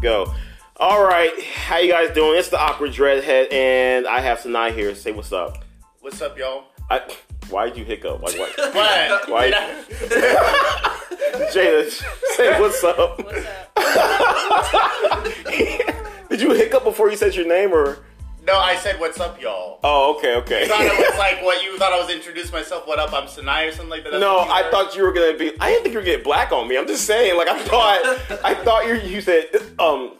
Go. All right, how you guys doing? It's the awkward dreadhead, and I have Senay here. Say what's up. What's up, y'all? I, why did you hiccup? Like what? What? Why? Did I- Jayda, say what's up. What's up? did you hiccup before you said your name, or? No, I said what's up, y'all. Oh, okay, okay. I thought it was like what you thought I was introduce myself. What up? I'm Senay or something like that. That's No, I thought you were gonna be. I didn't think you were gonna get black on me. I'm just saying. Like I thought. I thought you. You said. Um.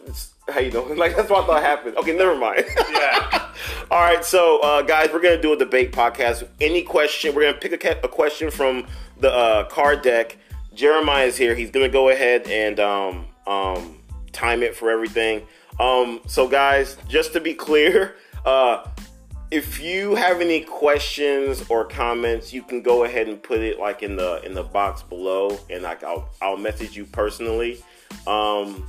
How you doing? Like that's what I thought happened. Okay, never mind. Yeah. All right, so uh, guys, we're gonna do a debate podcast. Any question? We're gonna pick a, a question from the uh, card deck. Jeremiah is here. He's gonna go ahead and um, um, time it for everything. Um, so, guys, just to be clear, uh, if you have any questions or comments, you can go ahead and put it like in the in the box below, and like I'll I'll message you personally. Um,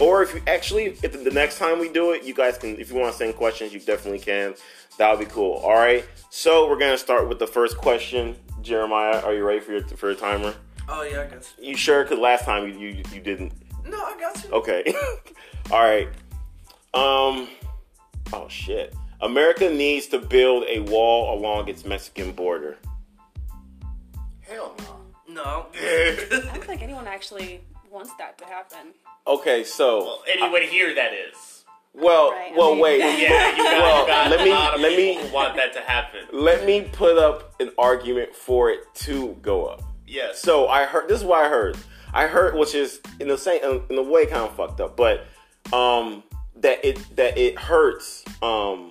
or if you actually, if the next time we do it, you guys can, if you want to send questions, you definitely can. That would be cool. All right. So we're gonna start with the first question. Jeremiah, are you ready for your for your timer? Oh yeah, I guess. You sure? Because last time you, you you didn't. No, I got you. Okay. All right. Um. Oh shit. America needs to build a wall along its Mexican border. Hell no. No. I don't think anyone actually wants that to happen. Okay, so well, anyone here that is. well, Right, I well, mean- wait. Yeah, you got, Well, you got let a me- lot of let me- want that to happen. Let me put up an argument for it to go up. Yes. So I heard this is what I heard. I heard, which is in the same in the way kind of fucked up, but um, that it that it hurts um,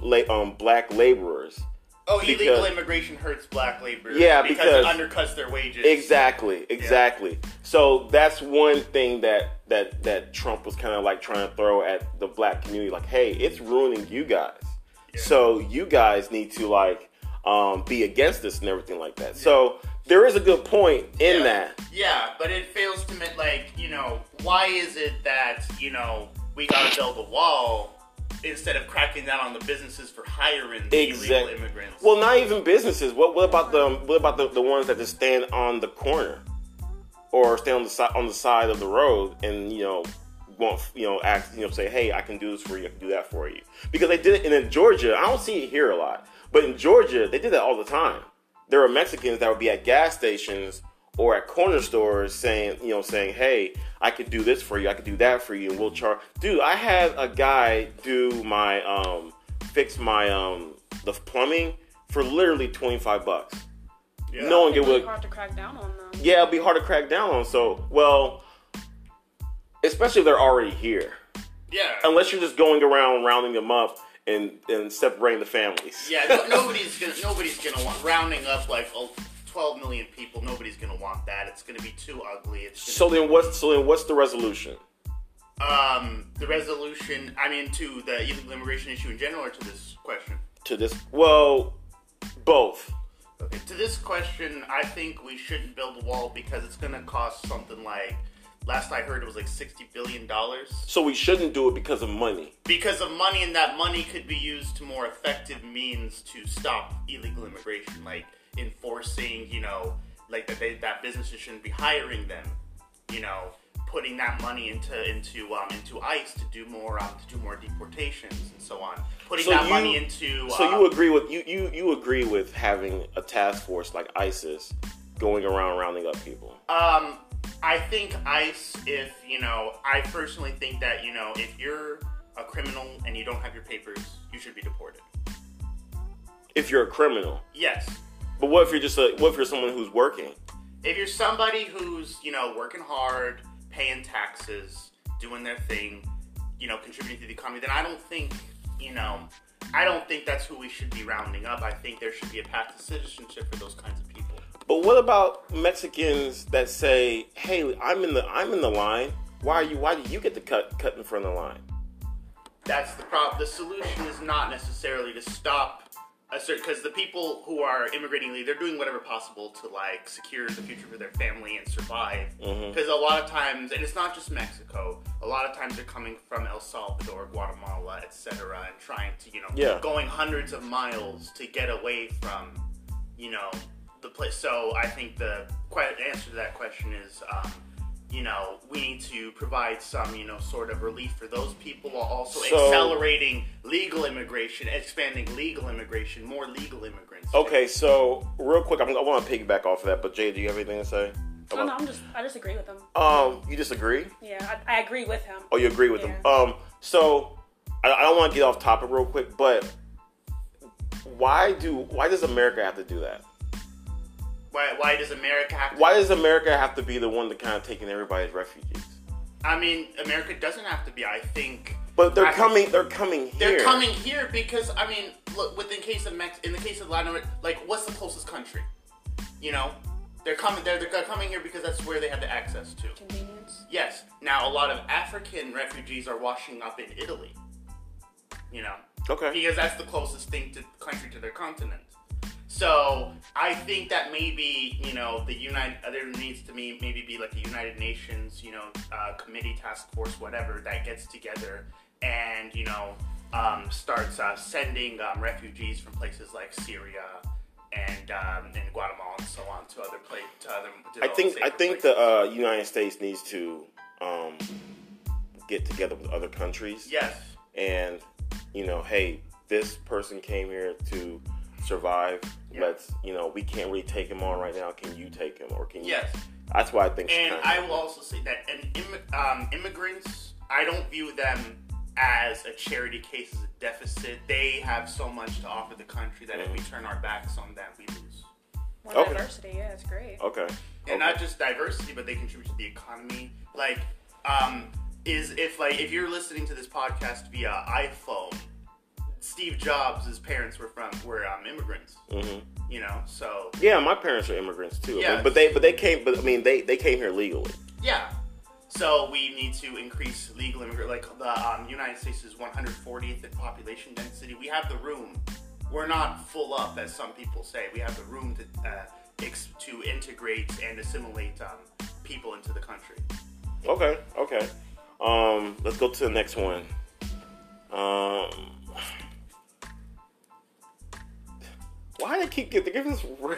la- um black laborers. oh, illegal immigration hurts black laborers. Yeah, because, because- it undercuts their wages. Exactly, exactly. So that's one thing that that that Trump was kind of like trying to throw at the black community, like, hey, it's ruining you guys. So you guys need to like um, be against this and everything like that. So there is a good point in yeah. that. Yeah, but it fails to admit, like, you know, why is it that, you know, we gotta build a wall instead of cracking down on the businesses for hiring the illegal immigrants? Well, not even businesses. What what about the what about the, the ones that just stand on the corner or stand on the side on the side of the road and you know want you know ask you know say hey I can do this for you I can do that for you because they did it and in Georgia I don't see it here a lot but in Georgia they did that all the time. There are Mexicans that would be at gas stations or at corner stores saying you know saying hey I could do this for you I could do that for you and we'll charge. Dude, I had a guy do my um fix my um the plumbing for literally 25 bucks. Yeah. No one It's get really with hard to crack down on them. yeah, it'd be hard to crack down on. So, well, especially if they're already here. Yeah. Unless you're just going around rounding them up and and separating the families. Yeah, no, nobody's gonna nobody's gonna want rounding up like oh, 12 million people. Nobody's gonna want that. It's gonna be too ugly. It's So then what's so then what's the resolution? um the resolution. I mean, to the illegal immigration issue in general, or to this question. To this well, both. Okay, to this question, I think we shouldn't build a wall because it's gonna cost something like. Last I heard, it was like 60 billion dollars. So we shouldn't do it because of money. because of money and that money could be used to more effective means to stop illegal immigration like enforcing you know like that they, that businesses shouldn't be hiring them you know putting that money into into um into ICE to do more um to do more deportations and so on putting So that you- money into So um, you agree with you you you agree with having a task force like ISIS going around rounding up people. Um, I think ICE, if you know, I personally think that you know, if you're a criminal and you don't have your papers, you should be deported. If you're a criminal. Yes, But what if you're just a what if you're someone who's working? if you're somebody who's you know working hard, paying taxes, doing their thing, you know, contributing to the economy, then I don't think you know, I don't think that's who we should be rounding up. I think there should be a path to citizenship for those kinds of people. But what about Mexicans that say, "Hey, I'm in the I'm in the line. Why are you? Why do you get to cut cut in front of the line?" That's the problem. The solution is not necessarily to stop because the people who are immigrating, they're doing whatever possible to like secure the future for their family and survive. Because a lot of times, and it's not just Mexico. A lot of times they're coming from El Salvador, Guatemala, etc., and trying to you know Yeah. going hundreds of miles to get away from you know the place. So I think the answer to that question is. Um, you know, we need to provide some, you know, sort of relief for those people while also So- accelerating legal immigration, expanding legal immigration, more legal immigrants. Okay, so real quick, I'm, I want to piggyback off of that. But Jay, do you have anything to say? No, no, I'm just, I disagree with him. Um, you disagree? Yeah, I, I agree with him. Oh, you agree with him? Um, so I, I don't want to get off topic real quick, but why do why does America have to do that? Why, why does America have to? Why does America have to be the one to kind of taking everybody's refugees? I mean, America doesn't have to be. I think. But they're I- coming. They're coming here. They're coming here because I mean, look. Within case of Mex, in the case of Latin America, like what's the closest country? You know, they're coming. They're, they're coming here because that's where they have the access to. Convenience. Yes. Now, a lot of African refugees are washing up in Italy. You know, Okay. because that's the closest thing to country to their continent. So I think that maybe you know the United there needs to be maybe be like a United Nations you know uh, committee task force whatever that gets together and you know um, starts uh, sending um, refugees from places like Syria and um, and Guatemala and so on to other places to other. I think I think places. the uh, United States needs to um, get together with other countries yes and you know, hey, this person came here to survive. Yeah. Let's you know, we can't really take him on right now. Can you take him or can you? yes. That's why I think. And kinda- I will also say that an Im- um, immigrants, I don't view them as a charity case, as a deficit. They have so much to offer the country that if we turn our backs on them, we lose. More Okay. diversity, yeah, it's great. Okay. And okay. not just diversity, but they contribute to the economy. Like, um, is if like if you're listening to this podcast via iPhone, Steve Jobs' parents were from were um, immigrants. Mhm. You know, so Yeah, my parents are immigrants too. Yeah. But, but they but they came. But I mean, they they came here legally. Yeah. So we need to increase legal immigrant. Like the um, United States is 140th in population density. We have the room. We're not full up, as some people say. We have the room to uh, ex- to integrate and assimilate um, people into the country. Okay. Okay. Um, let's go to the next one. Um, why do they keep giving, they give us ra-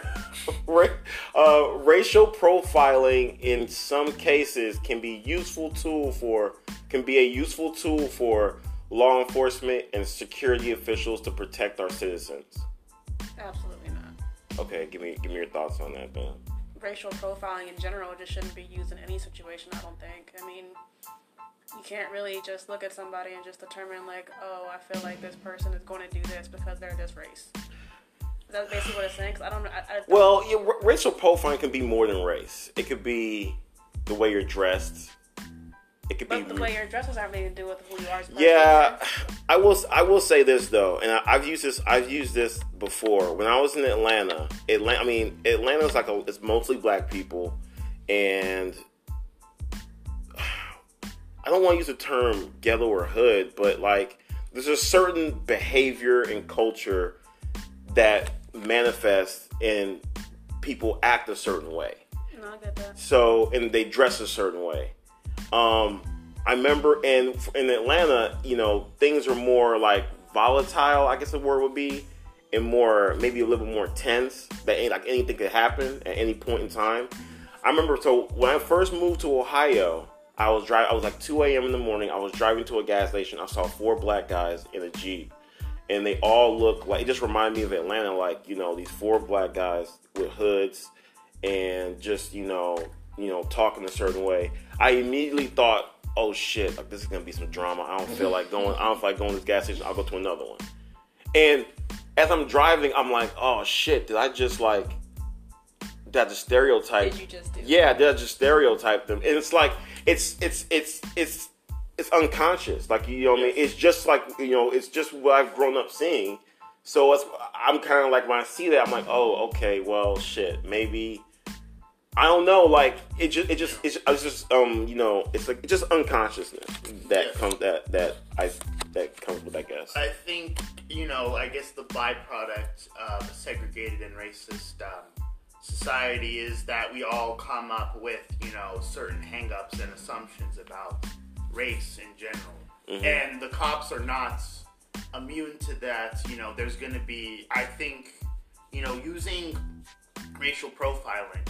ra- uh, racial profiling? In some cases, can be useful tool for can be a useful tool for law enforcement and security officials to protect our citizens. Absolutely not. Okay, give me give me your thoughts on that, Ben. Racial profiling in general just shouldn't be used in any situation, I don't think. I mean, you can't really just look at somebody and just determine, like, oh, I feel like this person is going to do this because they're this race. That's basically what it's saying, 'cause I don't know. I, I, Well, yeah, r- racial profiling can be more than race. It could be the way you're dressed. It could but be the way your dress has everything to do with who you are as a person. Yeah, I will. I will say this though, and I, I've used this. I've used this before. When I was in Atlanta, Atlanta. I mean, Atlanta's like a. It's mostly black people, and I don't want to use the term ghetto or hood, but like there's a certain behavior and culture that manifests and people act a certain way. No, I get that. So, and they dress a certain way. Um, I remember in in Atlanta, you know, things are more like volatile. I guess the word would be, and more maybe a little bit more tense. That ain't like anything could happen at any point in time. I remember. So when I first moved to Ohio, I was driving. I was like 2 a.m. in the morning. I was driving to a gas station. I saw four black guys in a jeep, and they all look like. It just reminded me of Atlanta. Like you know, these four black guys with hoods and just you know you know talking a certain way i immediately thought oh shit like this is gonna be some drama i don't feel like going i don't feel like going to this gas station i'll go to another one and as i'm driving i'm like oh shit did i just like that just stereotype Did you just do? yeah did i just stereotype them and it's like it's it's it's it's it's unconscious like you know what i mean it's just like you know it's just what i've grown up seeing so it's, i'm kind of like when i see that i'm like oh okay well shit maybe I don't know, like it just, it just, it's, it's just, um, you know, it's like it's just unconsciousness that Yeah. comes that that I that comes with, I guess. I think you know. I guess the byproduct of a segregated and racist um, society is that we all come up with you know certain hangups and assumptions about race in general, and the cops are not immune to that. You know, there's going to be. I think you know using racial profiling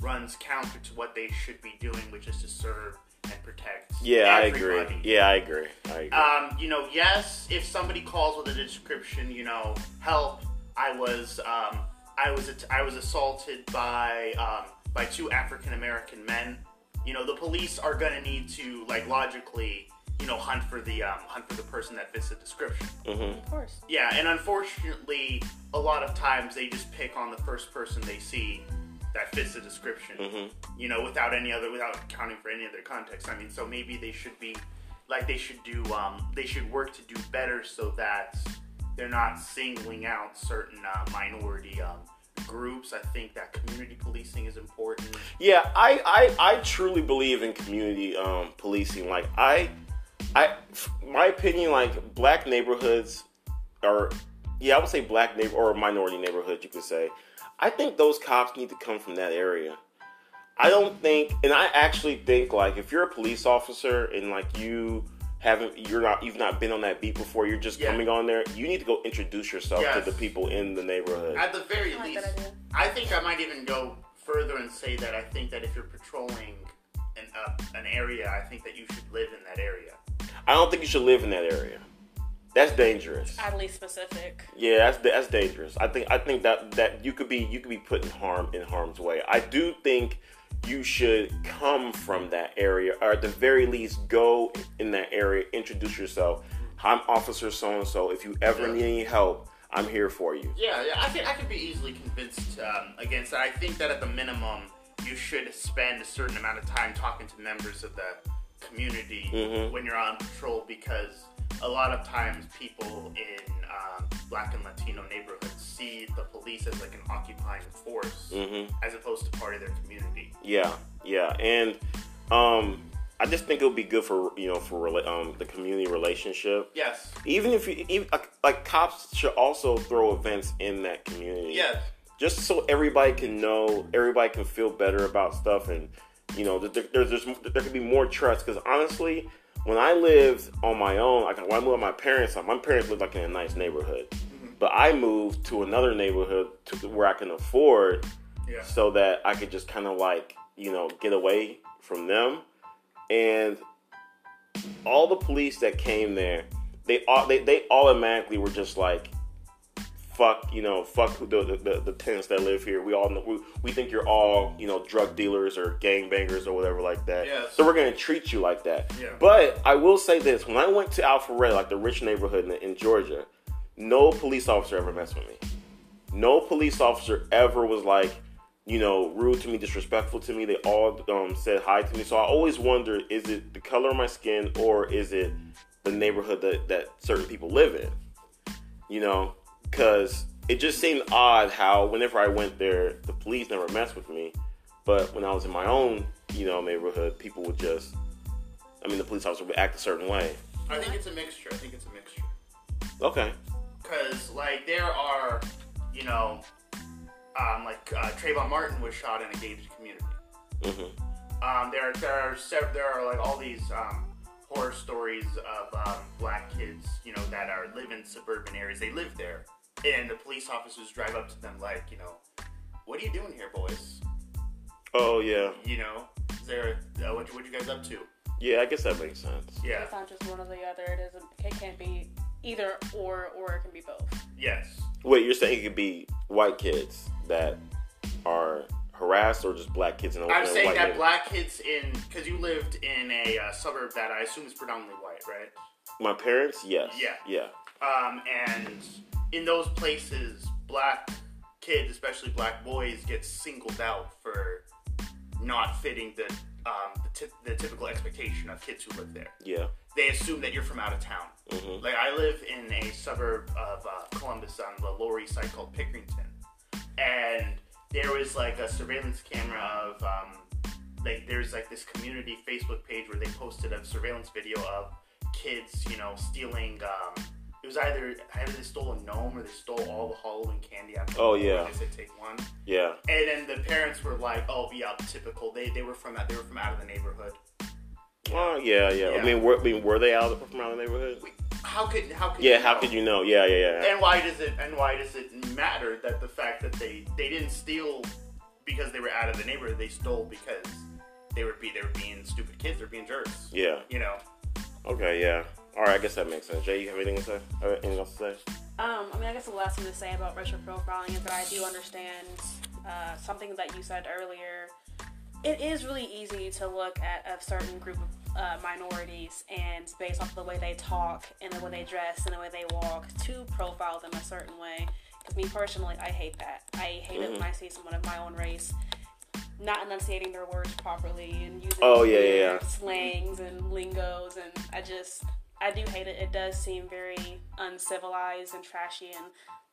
runs counter to what they should be doing, which is to serve and protect. Yeah, I agree. Yeah, I agree. I agree. Um, you know, yes, if somebody calls with a description, you know, help, I was, um, I was, I was assaulted by, um, by two African American men. You know, the police are gonna need to, like, logically, you know, hunt for the, um, hunt for the person that fits the description. Of course. Yeah, and unfortunately, a lot of times they just pick on the first person they see that fits the description. You know, without any other, without accounting for any other context. I mean, so maybe they should be, like, they should do, um, they should work to do better so that they're not singling out certain uh, minority um, groups. I think that community policing is important. Yeah, I, I, I truly believe in community um, policing. Like I, I, my opinion, like black neighborhoods are, yeah, I would say black neighbor or minority neighborhoods. You could say. I think those cops need to come from that area. I don't think, and I actually think like if you're a police officer and like you haven't, you're not, you've not been on that beat before. You're just Yeah. coming on there. You need to go introduce yourself Yes. to the people in the neighborhood. At the very I like least. I think I might even go further and say that I think that if you're patrolling an uh, an area, I think that you should live in that area. I don't think you should live in that area. That's dangerous. Oddly specific. Yeah, that's that's dangerous. I think I think that that you could be you could be put in harm in harm's way. I do think you should come from that area, or at the very least, go in that area, introduce yourself. I'm Officer So and So. If you ever Yeah. need any help, I'm here for you. Yeah, yeah, I can I can be easily convinced um, against that. I think that at the minimum, you should spend a certain amount of time talking to members of the community Mhm. when you're on patrol because a lot of times people in um, black and Latino neighborhoods see the police as like an occupying force hmm as opposed to part of their community. Yeah, yeah, and um, I just think it would be good for you know for um the community relationship. Yes. Even if you even like, like cops should also throw events in that community. Yes. just so everybody can know, everybody can feel better about stuff, and you know, there, there's, there's there could be more trust. Because honestly, when I lived on my own, like when I moved with my parents, my parents lived like in a nice neighborhood, mm-hmm. but I moved to another neighborhood to where I can afford, Yeah. so that I could just kind of like you know get away from them, and all the police that came there, they all they, they automatically were just like fuck, you know, fuck the the, the, the tenants that live here. We all know we, we think you're all, you know, drug dealers or gang bangers or whatever like that. Yes. So we're gonna treat you like that. Yeah. But I will say this: when I went to Alpharetta, like the rich neighborhood in, in Georgia, no police officer ever messed with me. No police officer ever was like, you know, rude to me, disrespectful to me. They all um, said hi to me. So I always wondered: is it the color of my skin or is it the neighborhood that, that certain people live in? You know, because it just seemed odd how whenever I went there, the police never messed with me. But when I was in my own, you know, neighborhood, people would just, I mean, the police officer would act a certain way. I think it's a mixture. I think it's a mixture. Okay. because like there are, you know, um, like uh, Trayvon Martin was shot in a gated community. hmm Um, there, there are sev- there are like all these um, horror stories of um, black kids, you know, that are live in suburban areas. They live there, and the police officers drive up to them like, you know, what are you doing here, boys? Oh yeah, You know, is there uh, what what you guys up to? yeah. I guess that makes sense. Yeah. It's not just one or the other. It isn't. It can't be either or, or it can be both. Yes. Wait, you're saying it could be white kids that are harassed, or just black kids in a, I'm saying white that neighborhood? black kids in because you lived in a uh, suburb that I assume is predominantly white, right? My parents, yes. Yeah. Yeah. Um, and in those places, black kids, especially black boys, get singled out for not fitting the um, the, ty- the typical expectation of kids who live there. Yeah. They assume that you're from out of town. Mhm. Like I live in a suburb of uh, Columbus on the Lower East Side called Pickerington, and there was like a surveillance camera of um, like there's like this community Facebook page where they posted a surveillance video of kids, you know, stealing. Um, it was either either they stole a gnome or they stole all the Halloween candy out. of the Oh, yeah. They said take one, Yeah. and then the parents were like, "Oh yeah, typical." They they were from they were from out of the neighborhood. Oh yeah, yeah. I mean, were, I mean, were they out of, from around the neighborhood? Wait, How could how could Yeah. you How know? could you know? Yeah, yeah, yeah. And why does it and why does it matter that the fact that they they didn't steal because they were out of the neighborhood. They stole because they were be they were being stupid kids. They're being jerks. Yeah. You know. Okay. Yeah. All right. I guess that makes sense. Jay, you have anything to say? Uh, anything else to say? Um, I mean, I guess the last thing to say about racial profiling is that I do understand uh, something that you said earlier. It is really easy to look at a certain group of uh, minorities and based off the way they talk and the way they dress and the way they walk to profile them a certain way. Because me personally, I hate that. I hate it when I see someone of my own race not enunciating their words properly and using Oh, yeah, yeah, yeah. slangs and lingos and I just I do hate it. It does seem very uncivilized and trashy and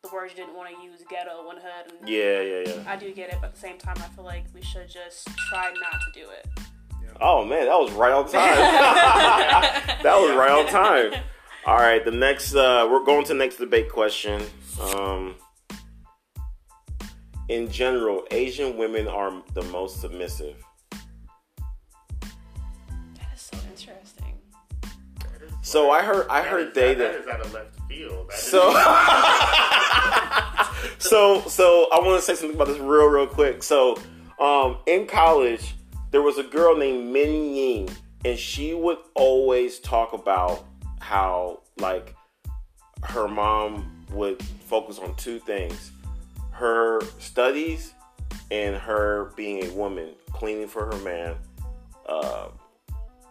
the words you didn't want to use ghetto and hood and Yeah. Yeah. Yeah. I do get it, but at the same time I feel like we should just try not to do it. Oh man, that was right on time. that was right on time. All right, the next uh, we're going to the next debate question. Um, in general, Asian women are the most submissive. So I heard I That heard they that that is out of left field. That so so so I want to say something about this real real quick. So um, in college, there was a girl named Min Ying, and she would always talk about how like her mom would focus on two things: her studies and her being a woman, cleaning for her man, uh,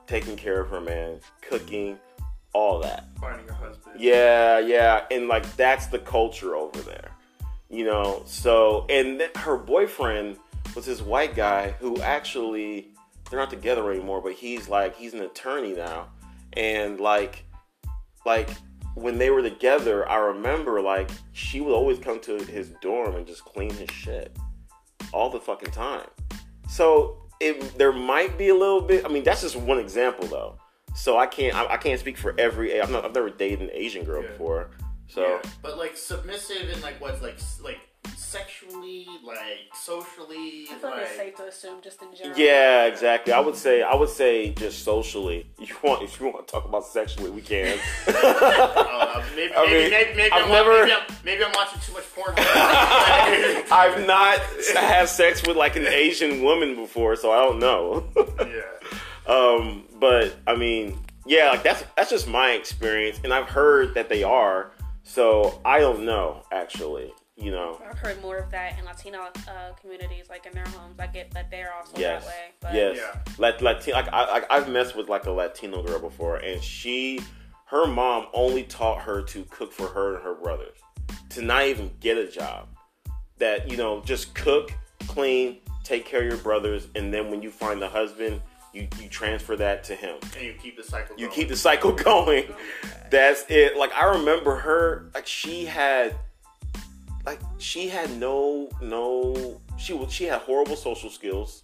taking care of her man, cooking, all that. finding a husband. Yeah, yeah, and like that's the culture over there, you know. So, and her boyfriend was this white guy who actually they're not together anymore, but he's like he's an attorney now, and like, like when they were together, I remember like she would always come to his dorm and just clean his shit all the fucking time. So it there might be a little bit. I mean, that's just one example though. So I can't I, I can't speak for every. I'm not, I've never dated an Asian girl Yeah. before. So Yeah, but like submissive and like what's like like sexually, like socially, I feel like like it's safe to assume just in general. yeah, exactly. I would say I would say just socially. You want if you want to talk about sexually, we can. uh, maybe, I maybe, mean, maybe, maybe, I've I'm, never- maybe, I'm, maybe I'm watching too much porn. I've not had sex with like an Asian woman before, so I don't know. yeah. Um, but I mean, yeah, like that's that's just my experience, and I've heard that they are. So I don't know, actually. You know, I've heard more of that in Latino uh, communities, like in their homes. I get that they're also yes, that way. But yes. Yeah. Like Latino, like I, like I've messed with like a Latino girl before, and she, her mom only taught her to cook for her and her brothers, to not even get a job. That you know, just cook, clean, take care of your brothers, and then when you find a husband, you you transfer that to him. And you keep the cycle. you going. keep the cycle going. That's it. Like I remember her, like she had, like she had no no. She was she had horrible social skills.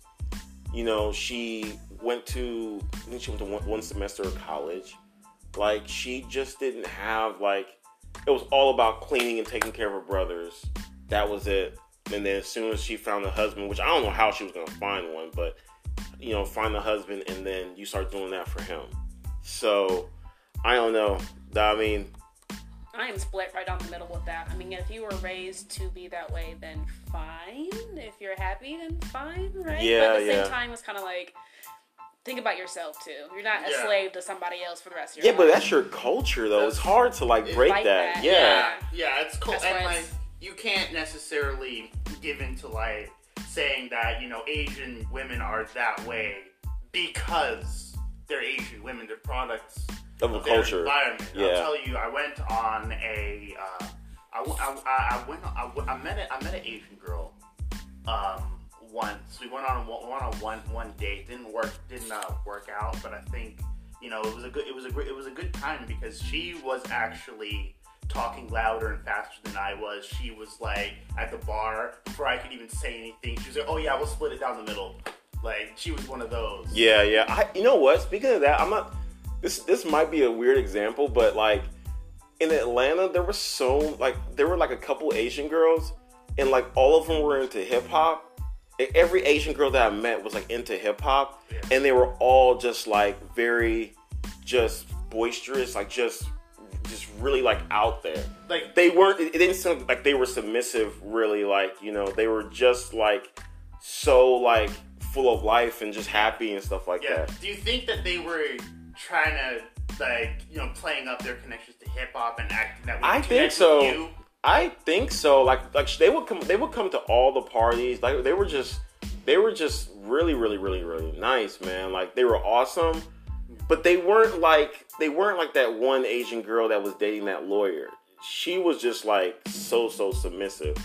You know, she went to I think she went to one, one semester of college. Like she just didn't have like it was all about cleaning and taking care of her brothers. That was it. And then as soon as she found a husband, which I don't know how she was gonna find one, but you know, find a husband and then you start doing that for him. So I don't know. I mean, I am split right down the middle with that. I mean, if you were raised to be that way, then fine. If you're happy, then fine, right? Yeah, but at the yeah. same time, it's kind of like think about yourself too. You're not a Yeah. slave to somebody else for the rest of your life. yeah, but that's your culture though. It's hard to like break Fight that. that, Yeah. yeah. Yeah, it's cool. And why like you can't necessarily give into like saying that you know Asian women are that way because they're Asian women. They're products Of a their culture. environment. Yeah. I'll tell you, I went on a. Uh, I, I, I- I went. I met. A, I met an Asian girl. Um, once we went on a, one- went on one one date. Didn't work. Didn't uh, work out. But I think you know it was a good. It was a great. It was a good time because she was actually talking louder and faster than I was. She was like at the bar before I could even say anything. She was like, "Oh yeah, we'll split it down the middle." Like she was one of those. Yeah, yeah. I, you know what? Speaking of that, I'm not. This this might be a weird example, but like in Atlanta, there were so like there were like a couple Asian girls, and like all of them were into hip hop. Every Asian girl that I met was like into hip hop, Yeah. and they were all just like very, just boisterous, like just just really like out there. Like They weren't. It didn't sound like they were submissive. Really, like you know, they were just like so like full of life and just happy and stuff like Yeah. that. Do you think that they were trying to like you know playing up their connections to hip hop and acting that? would I think so. You? I think so. Like like they would come they would come to all the parties. Like they were just they were just really really really really nice, man. Like they were awesome. But they weren't like they weren't like that one Asian girl that was dating that lawyer. She was just like so so submissive.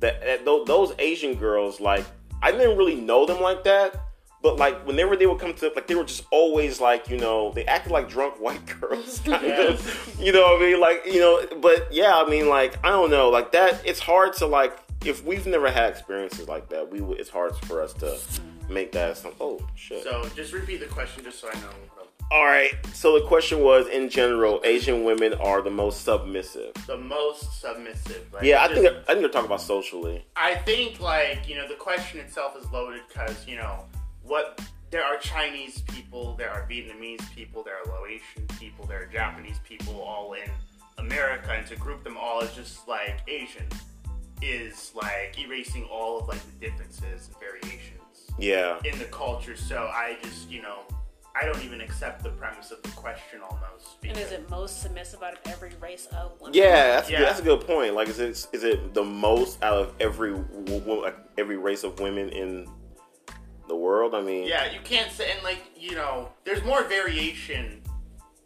That, that those Asian girls like I didn't really know them like that. But like whenever they would come to like they were just always like you know they acted like drunk white girls kind of you know what I mean like you know but yeah I mean like I don't know like that it's hard to like if we've never had experiences like that we would it's hard for us to make that some oh shit So just repeat the question just so I know. All right so the question was in general Asian women are the most submissive The most submissive. Like, yeah I just- think I think they're talking about socially I think like you know the question itself is loaded because you know what there are Chinese people, there are Vietnamese people, there are Laotian people, there are Japanese people all in America, and to group them all as just like Asian is like erasing all of like the differences and variations yeah in the culture. So I just you know I don't even accept the premise of the question almost. And is it most submissive out of every race of women? Yeah, that's Yeah. Good, that's a good point. Like, is it is it the most out of every w- w- like, every race of women in the world? I mean, Yeah, you can't say, and like you know, there's more variation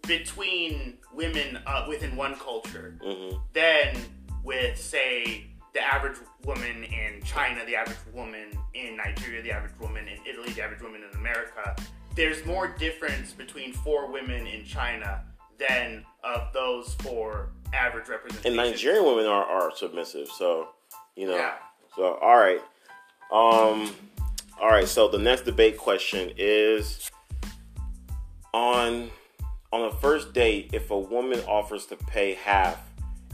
between women uh, within one culture mhm. than with, say, the average woman in China, the average woman in Nigeria, the average woman in Italy, the average woman in America. There's more difference between four women in China than of those four average representations. and Nigerian women are are submissive. So, you know, Yeah. so all right, um, all right. So the next debate question is on on a first date if a woman offers to pay half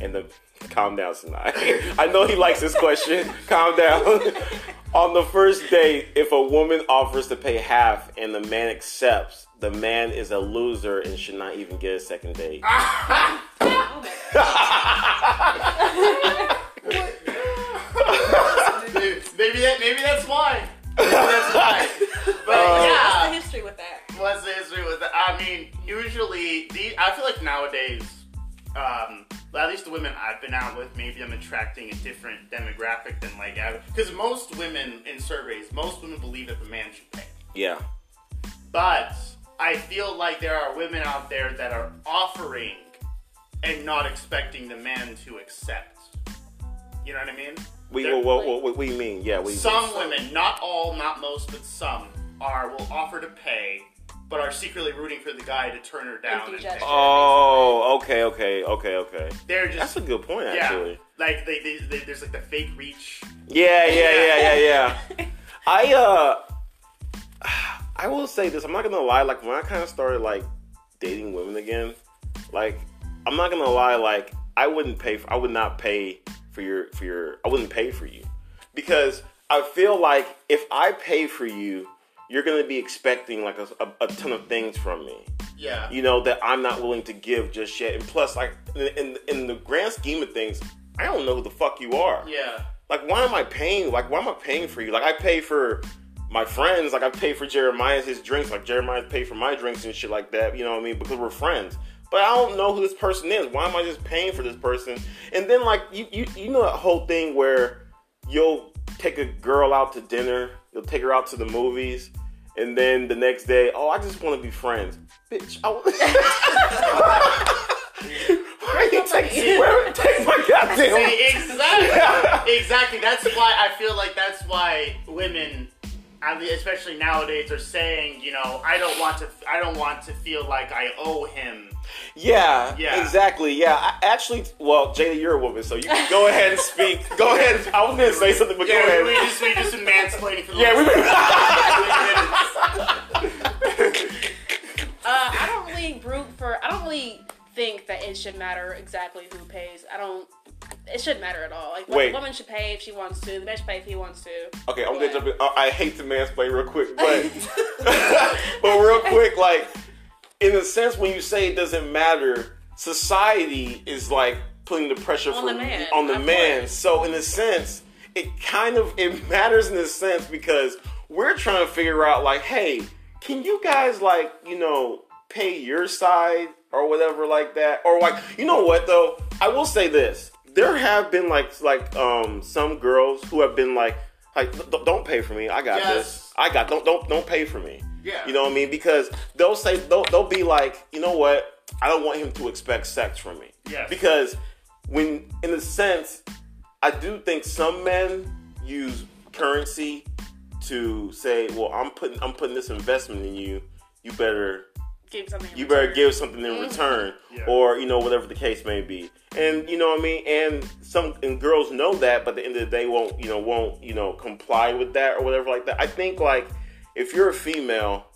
and the calm down tonight. I know he likes this question. calm down. on the first date, if a woman offers to pay half and the man accepts, the man is a loser and should not even get a second date. My God. maybe that maybe that's why. Maybe that's why. But Uh, yeah. What's the history with that? What's the history with that? I mean, usually, the, I feel like nowadays, um, at least the women I've been out with, maybe I'm attracting a different demographic than like because most women in surveys, most women believe that the man should pay. Yeah. But I feel like there are women out there that are offering and not expecting the man to accept. You know what I mean? We, what do you mean? Yeah, We some mean? women, not all, not most, but some are will offer to pay, but are secretly rooting for the guy to turn her down. And Oh, okay, okay, okay, okay. They're just That's a good point, yeah, actually. like they, they, they, there's like the fake reach. Yeah, yeah, yeah, yeah, yeah. I uh, I will say this. I'm not gonna lie. Like when I kind of started like dating women again, like I'm not gonna lie. Like I wouldn't pay. For, I would not pay for your for your. I wouldn't pay for you because I feel like if I pay for you, you're gonna be expecting like a, a, a ton of things from me. Yeah, you know that I'm not willing to give just yet. And plus, like in, in in the grand scheme of things, I don't know who the fuck you are. yeah, Like, why am I paying? Like, why am I paying for you? Like, I pay for my friends. Like, I pay for Jeremiah's his drinks. Like, Jeremiah pay for my drinks and shit like that. You know what I mean? Because we're friends. But I don't know who this person is. Why am I just paying for this person? And then, like, you you you know that whole thing where you'll take a girl out to dinner, you'll take her out to the movies, and then the next day, oh, I just want to be friends, bitch. I Why you take, where, take my goddamn See, exactly, exactly. That's why I feel like that's why women, especially nowadays, are saying, you know, I don't want to, I don't want to feel like I owe him. Yeah, Yeah. exactly. Yeah, I, actually, well, Jayda, you're a woman, so you can go ahead and speak. Go ahead. I was gonna say something, but go Yeah, we ahead. just we just been mansplaining for the Yeah, we. 20 minutes. Uh, I don't really root for. I don't really think that it should matter exactly who pays. I don't. It shouldn't matter at all. Like, Wait. the woman should pay if she wants to. The man should pay if he wants to. Okay, I'm What? gonna jump in. I I hate to mansplain real quick, but but real quick, like in a sense, when you say it doesn't matter, society is like putting the pressure On for the man, on the man. course. So in a sense, it kind of it matters in a sense because we're trying to figure out like, hey, can you guys like you know pay your side or whatever like that or like you know what though I will say this there have been like like um some girls who have been like like don't pay for me I got Yes. this I got don't don't don't pay for me Yeah. you know what I mean because they'll say they'll, they'll be like you know what I don't want him to expect sex from me Yes. because when in a sense I do think some men use currency to say, "Well, I'm putting I'm putting this investment in you. You better Give something. in you better return. give something in mm-hmm. return, Yeah. or you know whatever the case may be." And you know what I mean. And some and girls know that, but at the end of the day, won't you know won't you know comply with that or whatever like that. I think like if you're a female,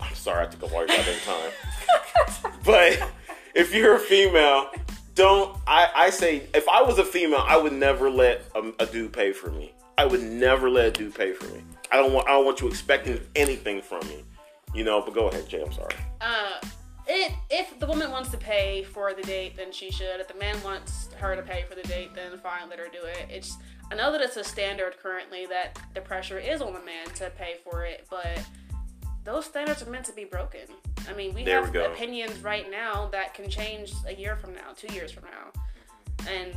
I'm sorry I took a large out of time, but if you're a female. Don't I, I say if I was a female, I would never let a, a dude pay for me. I would never let a dude pay for me. I don't want I don't want you expecting anything from me. You know, but go ahead, Jay. I'm sorry. Uh, it if the woman wants to pay for the date, then she should. If the man wants her to pay for the date, then fine, let her do it. It's I know that it's a standard currently that the pressure is on the man to pay for it, but those standards are meant to be broken. I mean, we There have we opinions right now that can change a year from now, two years from now, and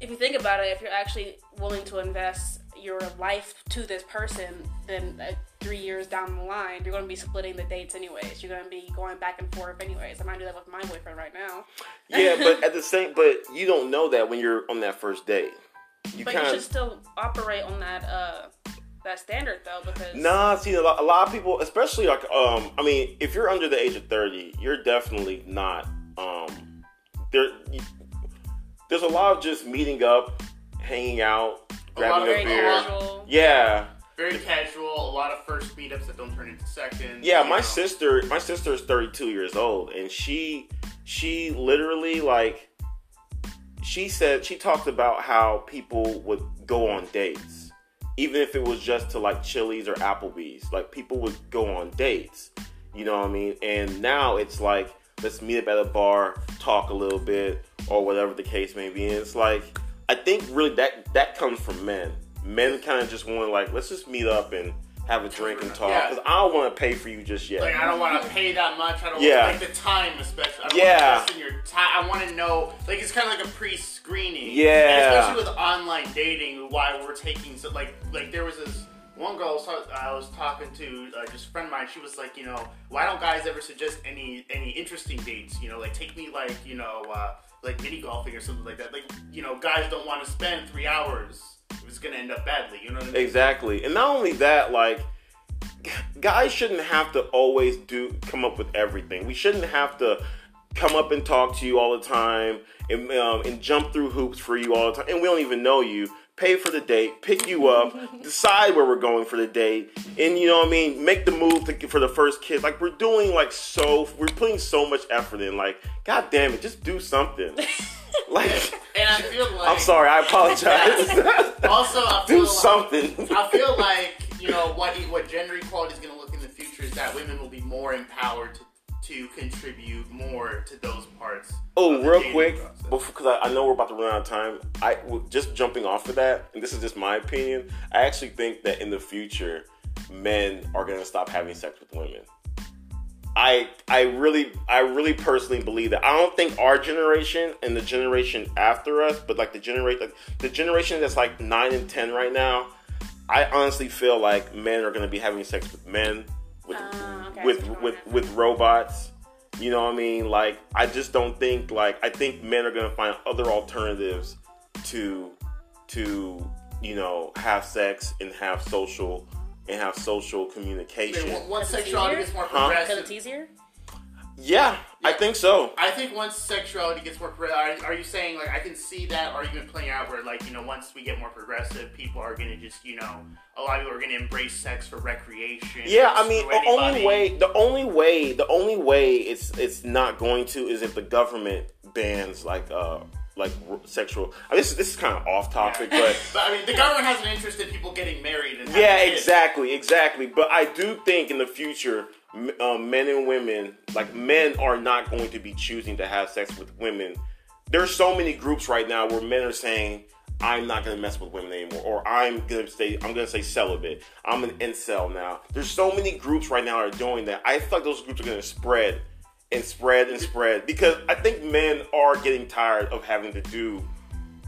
if you think about it, if you're actually willing to invest your life to this person, then uh, three years down the line, you're going to be splitting the dates anyways. You're going to be going back and forth anyways. I might do that with my boyfriend right now. Yeah, but at the same, but you don't know that when you're on that first date. You But you kind should still operate on that uh that standard though, because nah. See, a lot, a lot of people, especially like, um, I mean, if you're under the age of thirty, you're definitely not. Um, there, you- there's a lot of just meeting up, hanging out, grabbing of a, very very beer. casual. Yeah, Very casual. A lot of first meetups that don't turn into seconds. Yeah, my know. sister, my sister is 32 years old, and she, she literally like, she said she talked about how people would go on dates, even if it was just to like Chili's or Applebee's. Like people would go on dates, you know what I mean? And now it's like let's meet up at a bar, talk a little bit, or whatever the case may be. And it's like I think really that that comes from men. Men kind of just want to like let's just meet up and have a drink and talk Yeah. because I don't want to pay for you just yet. Like I don't want to pay that much. I don't Yeah. like the time, especially. I don't Yeah. Want to in your time. I want to know. Like it's kind of like a pre-screening. Yeah. And especially with online dating, why we're taking so like like there was this one girl I was, I was talking to, uh, just a friend of mine. She was like, you know, why don't guys ever suggest any any interesting dates? You know, like take me like you know uh, like mini golfing or something like that. Like you know, guys don't want to spend three hours if it's gonna end up badly. You know what I mean? Exactly. And not only that, like guys shouldn't have to always do come up with everything. We shouldn't have to come up and talk to you all the time and, um, and jump through hoops for you all the time. And we don't even know you. Pay for the date, pick you up, decide where we're going for the date, and you know what I mean. Make the move to, for the first kiss. Like we're doing like so, we're putting so much effort in. Like, god damn it, just do something. like, And I feel like I'm sorry, I apologize. Also, I feel do like, something. I feel like you know what what gender equality is going to look in the future is that women will be more empowered to, to contribute more to those parts. Oh, real quick, because I, I know we're about to run out of time. I just jumping off of that, and this is just my opinion. I actually think that in the future, men are going to stop having sex with women. I I really I really personally believe that. I don't think our generation and the generation after us, but like the generate like the generation that's like nine and ten right now. I honestly feel like men are going to be having sex with men, with Ah, okay, I with with with robots. You know what I mean? Like I just don't think like I think men are going to find other alternatives to to you know have sex and have social and have social communication. Once- Once Because it's sexuality is more Huh? Because progressive, it's easier. Yeah, I think so. I think once sexuality gets more are, are you saying like I can see that argument playing out where like you know once we get more progressive, people are gonna just you know a lot of people are gonna embrace sex for recreation. Yeah, I mean, the only way, the only way, the only way it's it's not going to is if the government bans like uh like sexual. I this this is kind of off topic, but But I mean, the government has an interest in people getting married and yeah, exactly, exactly. But I do think in the future, um, men and women, like men, are not going to be choosing to have sex with women. There's so many groups right now where men are saying, I'm not gonna mess with women anymore, or I'm gonna stay. I'm gonna say celibate. I'm an incel now. There's so many groups right now that are doing that. I feel like those groups are gonna spread and spread and spread because I think men are getting tired of having to do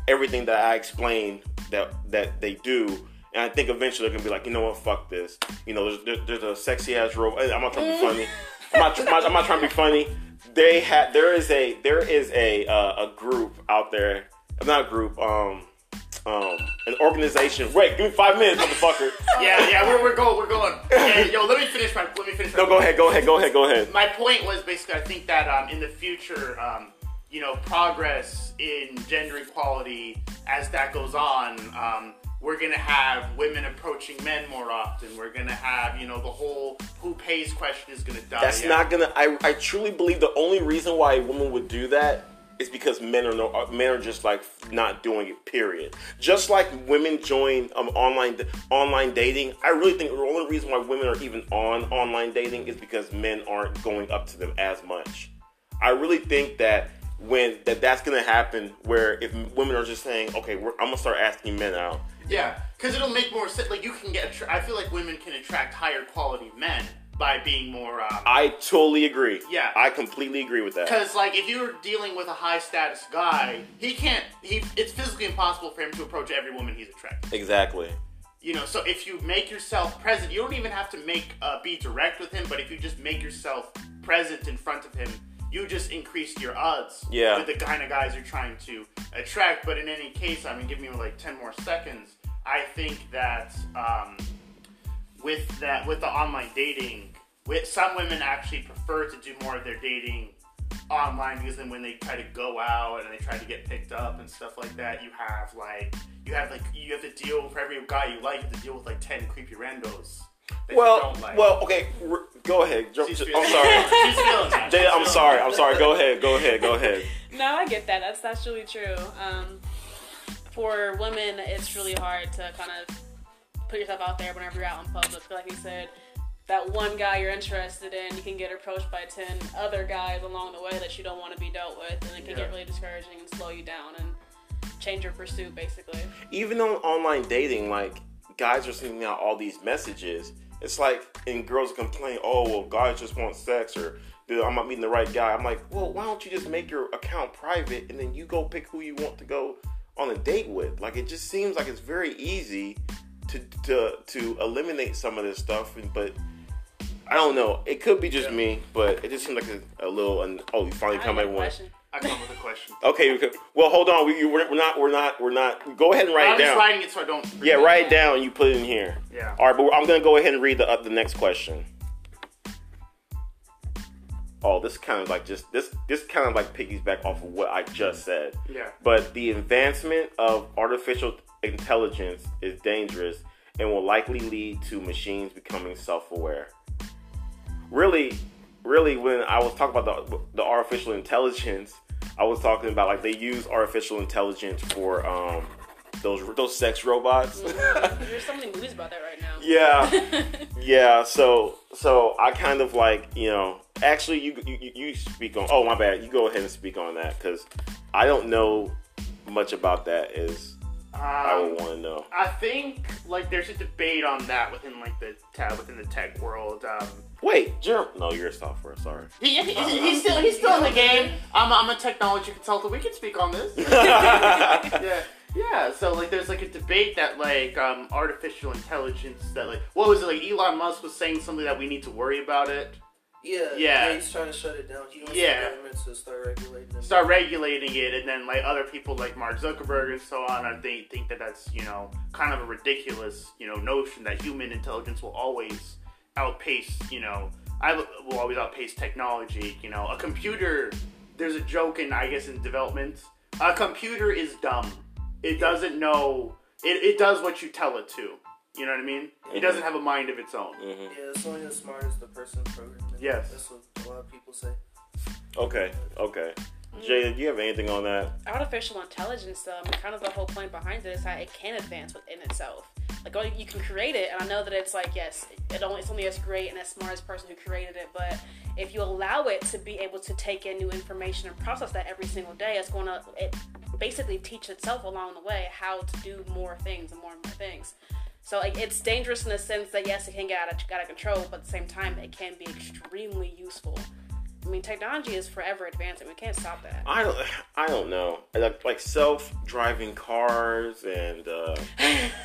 everything that I explained that that they do. And I think eventually they're gonna be like, you know what, fuck this. You know, there's, there, there's a sexy ass robot. I'm not trying to be funny. I'm not, I'm not, I'm not trying to be funny. They had there is a there is a uh, a group out there. Not a group. Um, um, an organization. Wait, give me five minutes, motherfucker. Yeah, yeah, we're, we're going, we're going. Yeah, yo, let me finish my, let me finish my No, go ahead, go ahead, go ahead, go ahead. my point was basically I think that um, in the future, um, you know, progress in gender equality as that goes on, um, we're gonna have women approaching men more often. We're gonna have, you know, the whole who pays question is gonna die. That's out. not gonna. I, I truly believe the only reason why a woman would do that is because men are no men are just like not doing it. Period. Just like women join um online online dating, I really think the only reason why women are even on online dating is because men aren't going up to them as much. I really think that when that that's gonna happen, where if women are just saying, okay, I'm gonna start asking men out. Yeah, because it'll make more sense. Like you can get. attra- I feel like women can attract higher quality men by being more. Um, I totally agree. Yeah. I completely agree with that. Because like if you're dealing with a high status guy, he can't. He it's physically impossible for him to approach every woman he's attracted. Exactly. You know, so if you make yourself present, you don't even have to make uh, be direct with him. But if you just make yourself present in front of him, you just increase your odds Yeah. with the kind of guys you're trying to attract. But in any case, I mean, give me like ten more seconds. I think that um, with that with the online dating, with some women actually prefer to do more of their dating online because then when they try to go out and they try to get picked up and stuff like that, you have like you have like you have to deal for every guy you like, you have to deal with like ten creepy randos. That you Well, don't like. well, okay. r- Go ahead. Jump, She's I'm feeling- sorry. She's feeling that. Jay, I'm sorry. I'm sorry. Go ahead. Go ahead. Go ahead. No, I get that. That's that's really true. Um, for women, it's really hard to kind of put yourself out there whenever you're out in public. Like you said, that one guy you're interested in, you can get approached by ten other guys along the way that you don't want to be dealt with, and it can Yeah. get really discouraging and slow you down and change your pursuit, basically. Even on online dating, like guys are sending out all these messages. It's like, and girls complain, "Oh, well, guys just want sex," or "Dude, I'm not meeting the right guy." I'm like, well, why don't you just make your account private and then you go pick who you want to go on a date with? Like, it just seems like it's very easy to to to eliminate some of this stuff, and but. I don't know. It could be just me, but it just seems like a, a little. And oh, you finally come have a question. I come up with a question. Okay. Well, hold on. We, you, we're, we're not. We're not. We're not. Go ahead and write I'm it just down. writing it so I don't. Yeah, write it down. You put it in here. Yeah. All right, but I'm gonna go ahead and read the uh, the next question. Oh, this kind of like just this this kind of like piggyback off of what I just said. Yeah. But the advancement of artificial intelligence is dangerous and will likely lead to machines becoming self-aware. Really, really, when I was talking about the the artificial intelligence, I was talking about like they use artificial intelligence for um those those sex robots. There's so many movies about that right now. Yeah, yeah. So, so I kind of like you know. Actually, you you, you speak on. Oh, my bad. You go ahead and speak on that because I don't know much about that. As I Um, would want to know. I think like there's a debate on that within like the tech within the tech world. Um, Wait, Jerem. No, you're a software. Sorry. he, he- he's still he's still in the game. I'm, I'm a technology consultant. We can speak on this. yeah, yeah. So like, there's like a debate that like um, artificial intelligence that like what was it like Elon Musk was saying something that we need to worry about it. Yeah, Yeah. He's trying to shut it down. He wants Yeah. the government to start regulating them. Start regulating it, and then like other people like Mark Zuckerberg and so on, and they think that that's you know kind of a ridiculous you know notion that human intelligence will always outpace you know I will always outpace technology. You know, a computer. There's a joke in I guess in development. A computer is dumb. It doesn't know. It, it does what you tell it to. You know what I mean? It doesn't have a mind of its own. hmm Yeah, it's only as smart as the person programming it. Yes. That's what a lot of people say. Okay. Okay. Jay, do you have anything on that? artificial intelligence, um, kind of the whole point behind it is that it can advance within itself. Like, oh, you can create it, and I know that it's like, yes, it only it's only as great and as smart as person who created it. But if you allow it to be able to take in new information and process that every single day, it's going to it basically teach itself along the way how to do more things and more and more things. So like it's dangerous in the sense that yes, it can get out of, out of control, but at the same time, it can be extremely useful. I mean, technology is forever advancing. We can't stop that. I don't. I don't know. Like, like self-driving cars and uh,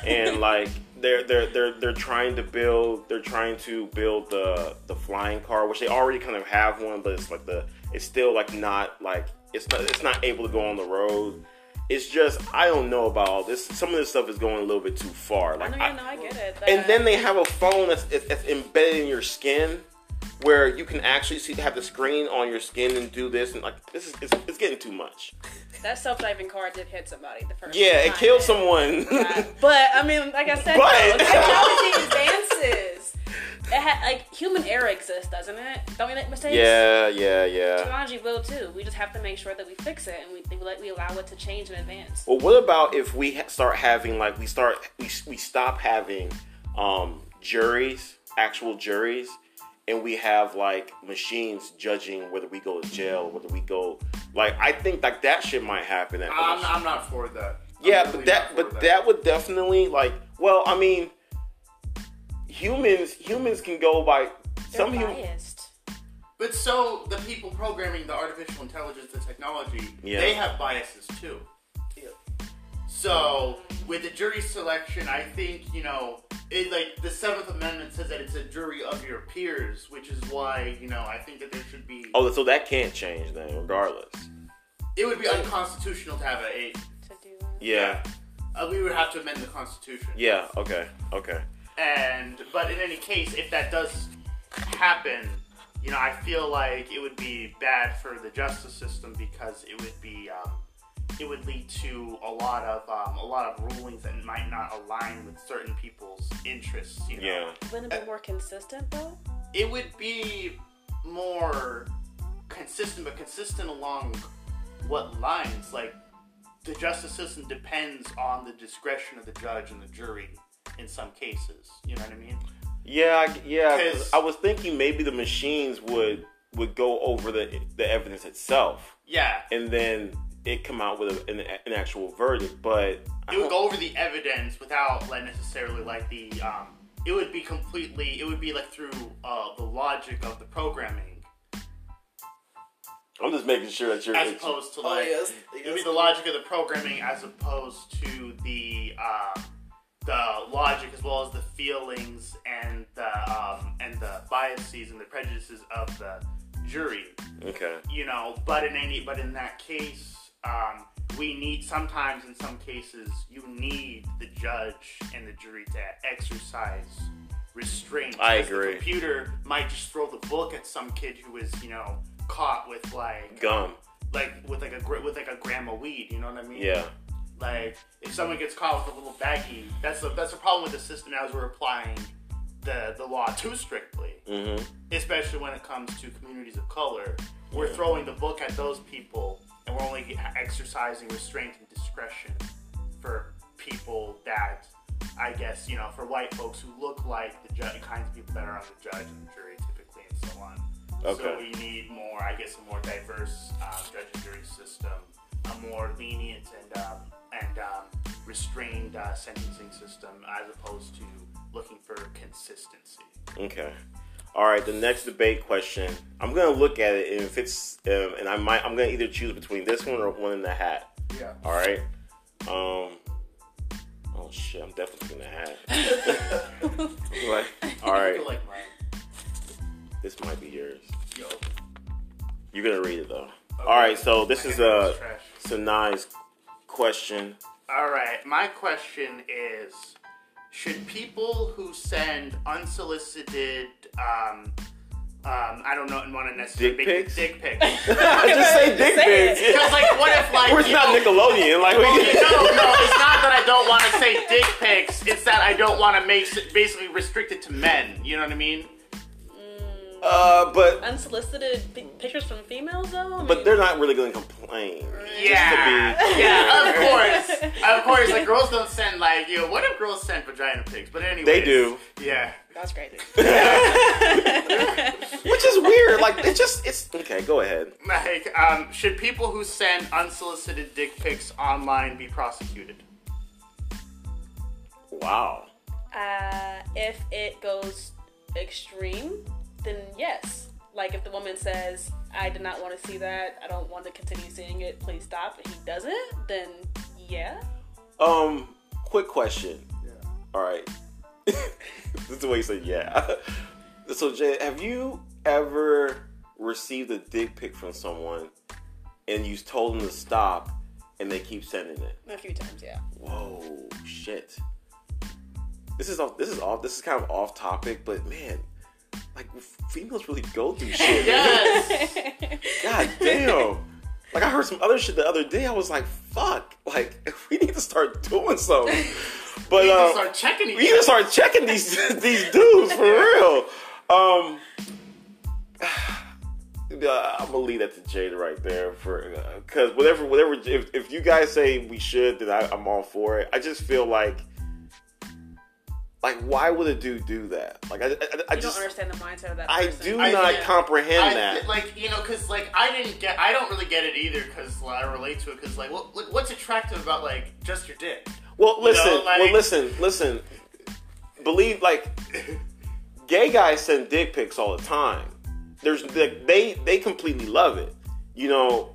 and like they're they're they're they're trying to build. They're trying to build the the flying car, which they already kind of have one, but it's like the it's still like not like it's not it's not able to go on the road. It's just I don't know about all this. Some of this stuff is going a little bit too far. Like, I know, I, know, I get it. and then they have a phone that's, that's embedded in your skin where you can actually see to have the screen on your skin and do this and like this is it's, it's getting too much that self-driving car did hit somebody the first. yeah it killed it- someone Yeah, but I mean, like I said, But- though, technology advances. It ha- like human error exists, doesn't it? Don't we make mistakes? yeah yeah yeah Technology will too. We just have to make sure that we fix it and we we, let, we allow it to change and advance. well what about if we ha- start having like we start we, we stop having um juries actual juries and we have like machines judging whether we go to jail whether we go like i think like that shit might happen at I'm, I'm not for that. I'm Yeah, really but that not but that would definitely like well, I mean humans humans can go by They're some hum- biased. But so the people programming the artificial intelligence, the technology, Yeah. they have biases too. Yeah. So with the jury selection, I think you know, it like the Seventh Amendment says that it's a jury of your peers, which is why you know I think that there should be. Oh, so that can't change then regardless. It would be unconstitutional to have a. a To do that. Yeah. uh, we would have to amend the Constitution. Yeah, okay. Okay. And but in any case, if that does happen, you know, I feel like it would be bad for the justice system because it would be um, it would lead to a lot of um, a lot of rulings that might not align with certain people's interests. You know? Yeah. Wouldn't it be more consistent though? it would be more consistent, but consistent along what lines? Like the justice system depends on the discretion of the judge and the jury in some cases. You know what I mean? Yeah, I- yeah. 'cause 'Cause- I was thinking maybe the machines would would go over the the evidence itself, Yeah. and then it come out with a, an, an actual verdict. But It would go over the evidence without like necessarily like the um. It would be completely. It would be like through uh, the logic of the programming, I'm just making sure that you're. as opposed to Oh, like yes. it would be the logic of the programming as opposed to the um, the logic as well as the feelings and the um, and the biases and the prejudices of the jury. okay. You know, but in any but in that case, um, we need sometimes in some cases you need the judge and the jury to exercise restraint. I agree. The computer might just throw the book at some kid who is you know caught with like Gum. like with like a with like a gram of weed. You know what I mean? Yeah. Like if someone gets caught with a little baggie, that's the that's the problem with the system as we're applying the the law too strictly, Mm-hmm. especially when it comes to communities of color. We're throwing the book at those people, and we're only exercising restraint and discretion for people that. I guess you know, for white folks who look like the ju- kinds of people that are on the judge and the jury typically, and so on. Okay. So we need more, I guess, a more diverse um, judge and jury system, a more lenient and um, and um, restrained uh, sentencing system, as opposed to looking for consistency. Okay. All right. The next debate question. I'm gonna look at it, and if it's, um, and I might, I'm gonna either choose between this one or one in the hat. Yeah. All right. Um. Oh shit! I'm definitely in the hat. What? All right. like mine. This might be yours. Yo. You're gonna read it though. All right. So this My is a is. Senay's question. All right. My question is: Should people who send unsolicited, um, um, I don't know, want to necessarily Dick make pics? dick pics? Just say dick Say pics. Because like, what if like We're you not know- Nickelodeon. Like Well, we. no, no, it's not that I don't want to say dick pics. It's that I don't want to make it basically restricted to men. You know what I mean? Uh, but Unsolicited pi- pictures from females, though. I but they're not really gonna complain. Yeah, be- yeah, of course, of course. Like girls don't send like you. Know, what if girls send vagina pics? But anyway, They do. Yeah. That's crazy. which is weird. Like it just it's okay. Go ahead. Like, um, should people who send unsolicited dick pics online be prosecuted? Wow. Uh, if it goes extreme, then yes. Like if the woman says, "I did not want to see that. I don't want to continue seeing it. Please stop," and he doesn't, then yeah. Um, quick question. Yeah. All right. this is the way you say yeah. so Jay, have you ever received a dick pic from someone and you told them to stop and they keep sending it? A few times, yeah. Whoa, shit. This is off. This is off. This is kind of off topic, but man, like females really go through shit. Yes. God damn. Like I heard some other shit the other day. I was like, "Fuck!" Like we need to start doing something. But we need uh, to start checking each we need to start checking these these dudes for real. Um, uh, I'm gonna leave that to Jayda right there for because whatever whatever if, if you guys say we should, then I, I'm all for it. I just feel like like why would a dude do that? Like I I, I you just don't understand the mindset of that I person. do I- not yeah. comprehend I, that. Like you know, because like I didn't get, I don't really get it either, because I relate to it, because like, what, like, what's attractive about like just your dick? Well, listen. know, like- well, listen. Listen. Believe like gay guys send dick pics all the time. There's like, they they completely love it. You know,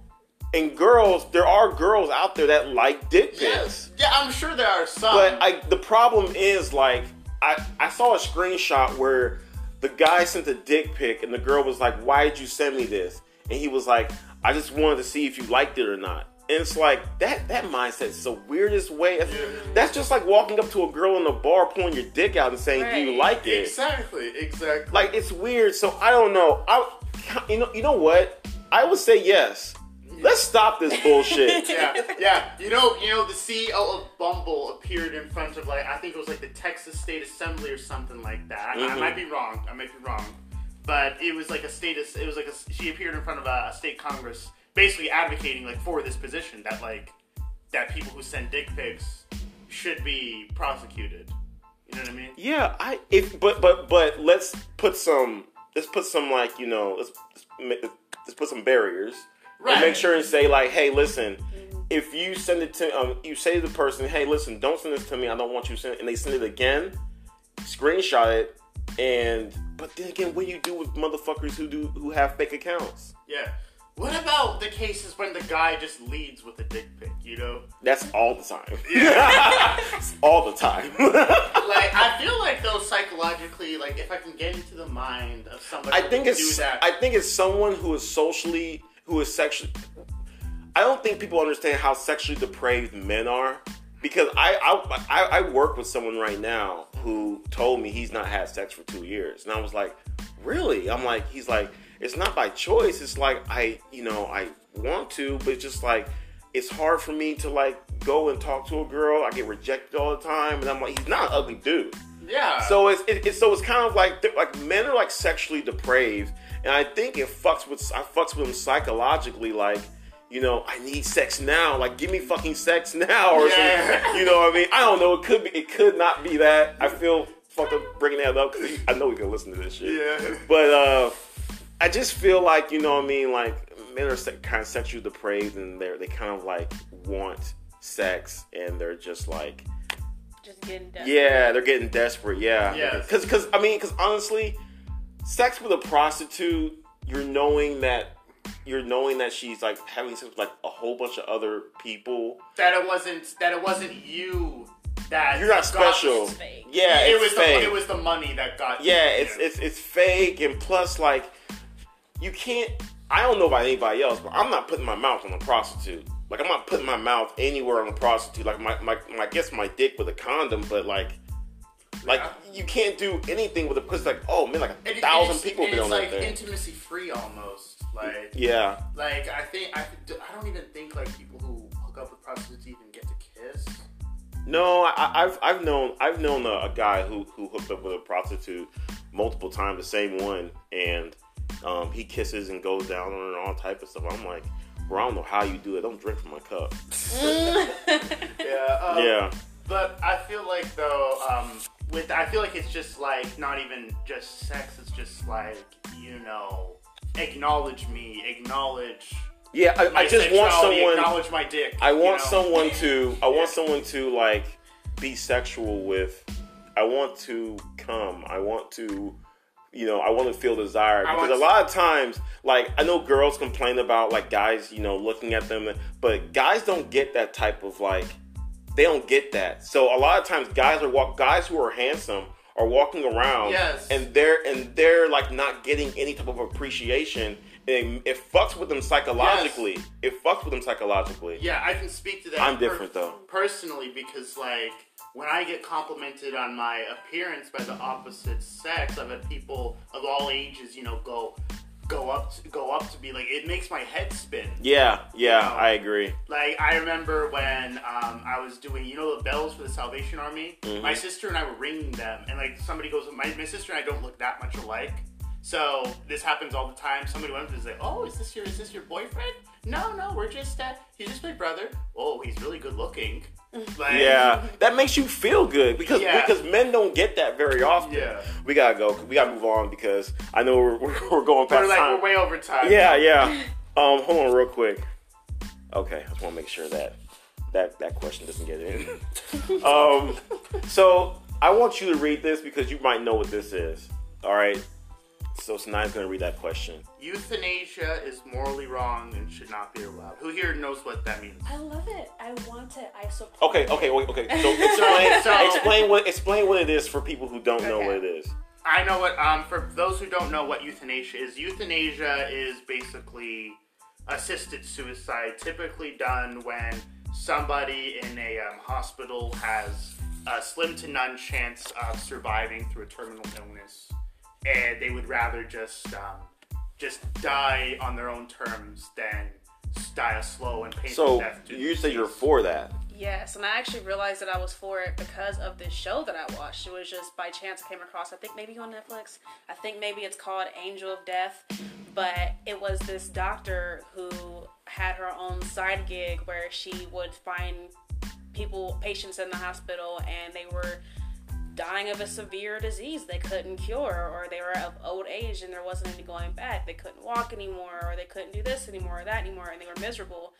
and girls, there are girls out there that like dick pics. Yes, yeah, I'm sure there are some. But I the problem is like I I saw a screenshot where the guy sent a dick pic and the girl was like, "Why did you send me this?" And he was like, "I just wanted to see if you liked it or not." And it's like that that mindset is the weirdest way. That's, that's just like walking up to a girl in the bar, pulling your dick out and saying, "Do you like it?" exactly, exactly. Like it's weird. So I don't know. I you know you know what? I would say yes. Let's stop this bullshit. yeah, yeah. You know, you know, the CEO of Bumble appeared in front of like I think it was like the Texas State Assembly or something like that. I, I might be wrong. I might be wrong, but it was like a state. It was like a, she appeared in front of a, state congress, basically advocating like for this position that like that people who send dick pics should be prosecuted. You know what I mean? Yeah, I if but but but let's put some let's put some like you know let's let's, let's put some barriers Right. and make sure and say like hey listen if you send it to um you say to the person hey listen don't send this to me I don't want you to send it and they send it again screenshot it and but then again what do you do with motherfuckers who do who have fake accounts Yeah. What about the cases when the guy just leads with a dick pic? You know, that's all the time Yeah. all the time like I feel like though psychologically, like if I can get into the mind of somebody, I think would it's do that. I think it's someone who is socially who is sexually. I don't think people understand how sexually depraved men are because I I, I work with someone right now who told me he's not had sex for two years, and I was like, really? I'm like, he's like, it's not by choice. It's like I you know I want to, but it's just like it's hard for me to like go and talk to a girl. I get rejected all the time, and I'm like, he's not an ugly dude. yeah. So it's it, it's so it's kind of like like men are like sexually depraved, and I think it fucks with I fucks with them psychologically. Like you know, I need sex now. Like give me fucking sex now, or Yeah. something. You know what I mean? I don't know. It could be. It could not be that. I feel fucked up bringing that up because I know we can listen to this shit. Yeah. But uh, I just feel like you know what I mean. Like men are kind of sexually depraved, and they're they kind of like want sex, and they're just like. Just getting desperate. Yeah, they're getting desperate. Yeah, Yes. Because, because I mean, because honestly, sex with a prostitute, you're knowing that you're knowing that she's like having sex with like a whole bunch of other people. that it wasn't that it wasn't you that You're not got- special. Fake. Yeah, it was fake. the it was the money that got. yeah, you. it's it's it's fake, and plus, like, you can't. I don't know about anybody else, but I'm not putting my mouth on a prostitute. Like, I'm not putting my mouth anywhere on a prostitute. Like, my my, my I guess my dick with a condom, but like. Like Yeah. you can't do anything with it because like oh man like a And thousand and it's- people and been it's on like that thing. intimacy free almost. Like Yeah, like I think I I don't even think like people who hook up with prostitutes even get to kiss. no, I, I've I've known I've known a, a guy who who hooked up with a prostitute multiple times, the same one, and um, he kisses and goes down on her and all type of stuff. I'm like, bro, I don't know how you do it. Don't drink from my cup. Yeah. Um, yeah, But I feel like though, um, with I feel like it's just like not even just sex. It's just like you know, acknowledge me, acknowledge. Yeah, I, I just want someone. acknowledge my dick. I you want know? someone to. I want someone to like be sexual with. I want to come. I want to. You know, I want to feel desire I because a lot of times, like I know girls complain about like guys, you know, looking at them, but guys don't get that type of like, they don't get that. So a lot of times, guys are walk guys who are handsome are walking around, Yes. and they're and they're like not getting any type of appreciation, and it fucks with them psychologically. It fucks with them psychologically. Yeah, I can speak to that. I'm different, though. Personally, because like when I get complimented on my appearance by the opposite sex, I've had people of all ages, you know, go go up to, go up to me like it makes my head spin. Yeah, yeah, Wow. I agree. Like I remember when um, I was doing, you know, the bells for the Salvation Army. Mm-hmm. My sister and I were ringing them, and like somebody goes, my, my sister and I don't look that much alike. So this happens all the time. Somebody went up and say, "Oh, is this your is this your boyfriend?" No, no, we're just uh, he's just my brother. Oh, he's really good looking. Like, Yeah, that makes you feel good because Yeah. because men don't get that very often. Yeah. we gotta go. We gotta move on because I know we're, we're, we're going past we're like time. we're way over time. yeah, yeah. Um, hold on real quick. Okay, I just want to make sure that that that question doesn't get in. um, so I want you to read this because you might know what this is. All right. So Senay's gonna read that question. Euthanasia is morally wrong and should not be allowed. Who here knows what that means? I love it. I want it. I support. Okay, okay, wait, okay. So explain, So- explain what explain what it is for people who don't know what it is. I know what. Um, for those who don't know what euthanasia is, euthanasia is basically assisted suicide, typically done when somebody in a um, hospital has a slim to none chance of surviving through a terminal illness, and they would rather just um, just die on their own terms than die a slow and painful So death. So you say you're for that. Yes, and I actually realized that I was for it because of this show that I watched. It was just by chance I came across. I think maybe on Netflix. I think maybe it's called Angel of Death, but it was this doctor who had her own side gig where she would find people, patients in the hospital, and they were dying of a severe disease they couldn't cure, or they were of old age and there wasn't any going back. They couldn't walk anymore, or they couldn't do this anymore or that anymore, and they were miserable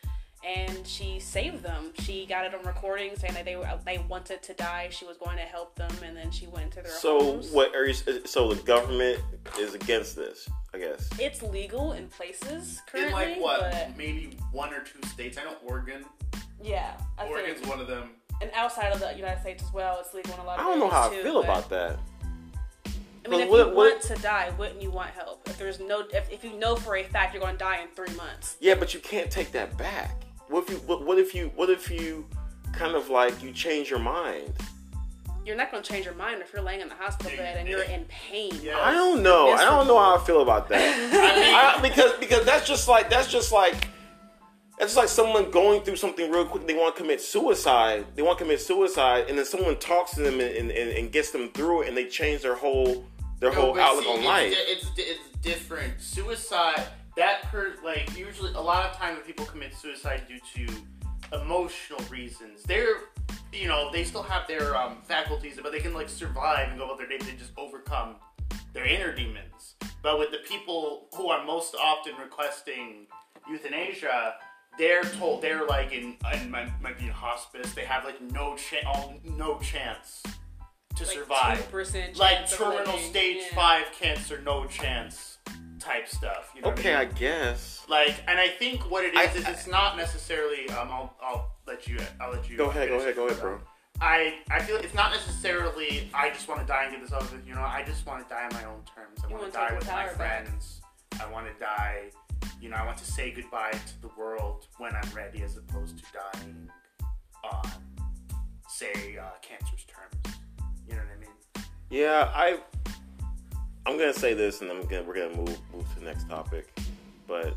and she saved them. She got it on recording saying that they were, they wanted to die. She was going to help them, and then she went to their So homes. what are you? So the government is against this, I guess. It's legal in places currently, in like what, but maybe one or two states. I know Oregon. yeah, I Oregon's think, one of them. And outside of the United States as well, it's legal in a lot of. I don't know how I feel but- about that. I mean, if What- you what- want to die, wouldn't you want help? If there's no, if, if you know for a fact you're going to die in three months, Yeah, but you can't take that back. What if you? What, what if you? What if you? Kind of like you change your mind. you're not going to change your mind if you're laying in the hospital bed and you're in pain. Yeah. I don't know. I don't know how I feel about that. I I, because because that's just like that's just like just like someone going through something real quick. They want to commit suicide. They want to commit suicide, and then someone talks to them and, and, and gets them through it, and they change their whole their No, whole outlook see, on life. di- It's, it's different. Suicide, that per like usually a lot of times when people commit suicide due to emotional reasons, they're you know they still have their um, faculties, but they can like survive and go about their day. They just overcome their inner demons. But with the people who are most often requesting euthanasia. They're told they're like in, in might, might be in hospice. They have like no chance, no chance to Like survive 2% like chance of terminal living. stage Yeah. five cancer, no chance type stuff. You know okay, what I I guess. like, and I think what it is I- is it's not necessarily. Um, I'll I'll let you. I'll let you. Go ahead, go ahead, go ahead, bro. I I feel like it's not necessarily. I just want to die and get this over with. You know, I just want to die on my own terms. I want to wanna die with my power back. friends. I want to die. You know, I want to say goodbye to the world when I'm ready, as opposed to dying on, say, uh, cancer's terms. You know what I mean? Yeah, I. I'm gonna say this, and I'm gonna we're gonna move move to the next topic. But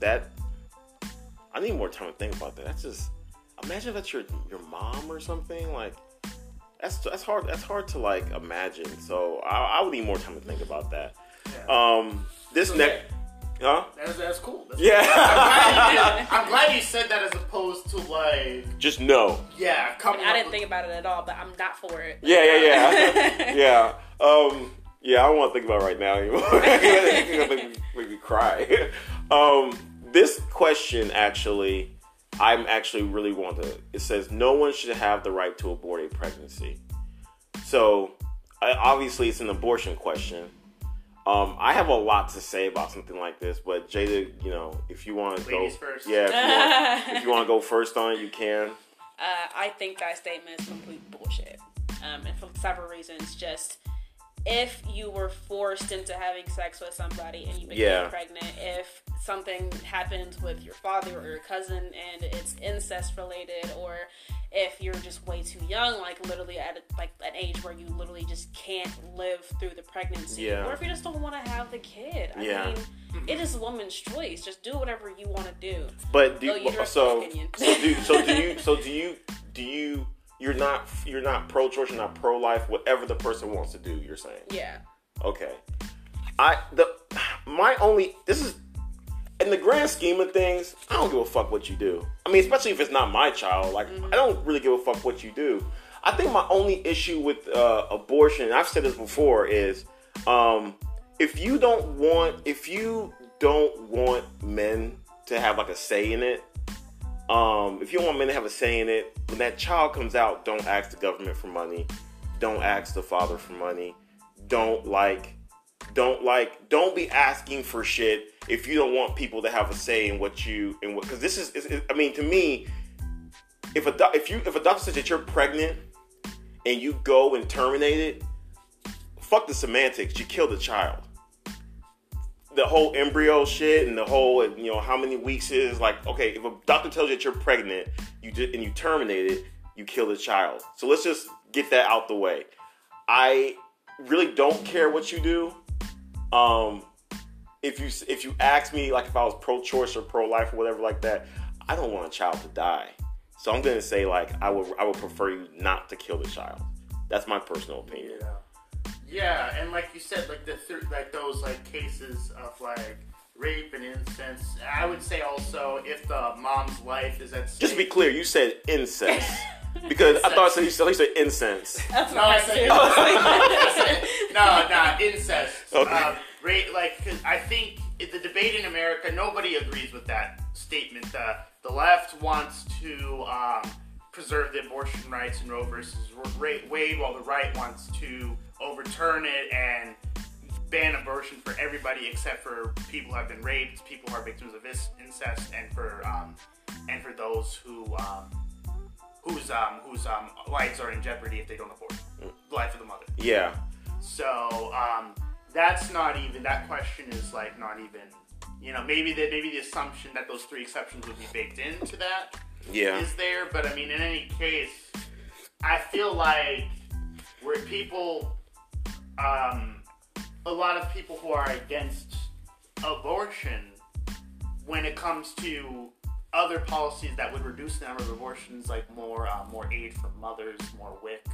that I need more time to think about that. That's just imagine if that's your your mom or something like. That's that's hard. That's hard to like imagine. So I, I would need more time to think about that. Yeah. Um, this So, next. Huh? That's, that's cool. That's Yeah. cool. I'm, glad you did- I'm glad you said that as opposed to like, Just no. yeah, coming I up didn't with- think about it at all, but I'm not for it. Yeah, yeah, yeah, yeah. Um, yeah, I don't want to think about it right now anymore. It's gonna make me, make me cry. Um, this question actually, I'm actually really want to. It says no one should have the right to abort a pregnancy. So, I, obviously, it's an abortion question. Um, I have a lot to say about something like this, but Jayda, you know, if you want to go, first. yeah, if you, want, if you want to go first on it, you can. Uh, I think that statement is complete bullshit. Um, and for several reasons. Just if you were forced into having sex with somebody and you became Yeah. pregnant, if something happens with your father or your cousin and it's incest related, or if you're just way too young, like literally at a, like an age where you literally just can't live through the pregnancy, Yeah. or if you just don't want to have the kid. I Yeah. mean, mm-hmm. it is a woman's choice. Just do whatever you want to do. But do you you, so so do so do you so do you do you you're not you're not pro choice you're not pro life whatever the person wants to do you're saying. Yeah. okay. I the my only this is in the grand scheme of things I don't give a fuck what you do. I mean especially if it's not my child like I don't really give a fuck what you do. I think my only issue with uh, abortion and I've said this before is um, if you don't want if you don't want men to have like a say in it um, if you want men to have a say in it, when that child comes out, don't ask the government for money. Don't ask the father for money. Don't like, don't like, don't be asking for shit if you don't want people to have a say in what you and what. Because this is, is, is- I mean, to me, if a if you if a doctor says that you're pregnant and you go and terminate it, fuck the semantics. You killed the child the whole embryo shit and the whole you know how many weeks is like okay if a doctor tells you that you're pregnant you did and you terminate it you kill the child. So let's just get that out the way. I really don't care what you do. Um if you if you ask me like if i was pro-choice or pro-life or whatever like that i don't want a child to die. So i'm gonna say like i would i would prefer you not to kill the child. That's my personal opinion. Yeah. Yeah, and like you said, like the th- like those like cases of like rape and incest. I would say also if the mom's life is at stake. just to be clear you said incest because i thought you said, you said incense That's No, what I I said, said. no, no, incest. Okay. Um, rape, like, cause I think the debate in America, nobody agrees with that statement. The the left wants to um, preserve the abortion rights in Roe versus Wade, while the right wants to overturn it and ban abortion for everybody except for people who have been raped, people who are victims of incest, and for um, and for those who um, whose um, whose um, lives are in jeopardy if they don't abort. The life of the mother. yeah. So um, that's not even that question is like not even you know maybe that maybe the assumption that those three exceptions would be baked into that yeah. is there, but I mean in any case, I feel like where people, um, a lot of people who are against abortion, when it comes to other policies that would reduce the number of abortions, like more uh, more aid for mothers, more WIC,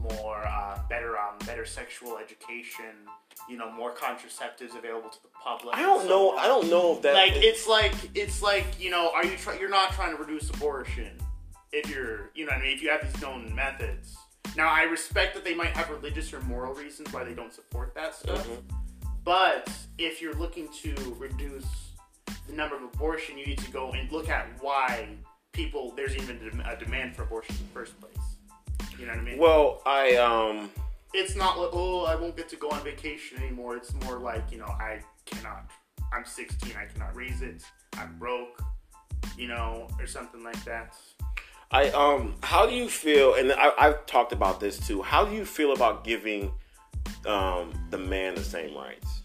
more uh, better um, better sexual education, you know, more contraceptives available to the public. I don't so know. I don't know if that. like it's like it's like you know are you try- you're not trying to reduce abortion if you're you know I mean if you have these known methods now I respect that they might have religious or moral reasons why they don't support that stuff but if you're looking to reduce the number of abortion you need to go and look at why people there's even a a demand for abortion in the first place you know what I mean well, I um. it's not like oh I won't get to go on vacation anymore. It's more like you know I cannot. I'm 16. I cannot raise it. I'm broke. You know, or something like that. I um. How do you feel? And I, I've talked about this too. How do you feel about giving um the man the same rights?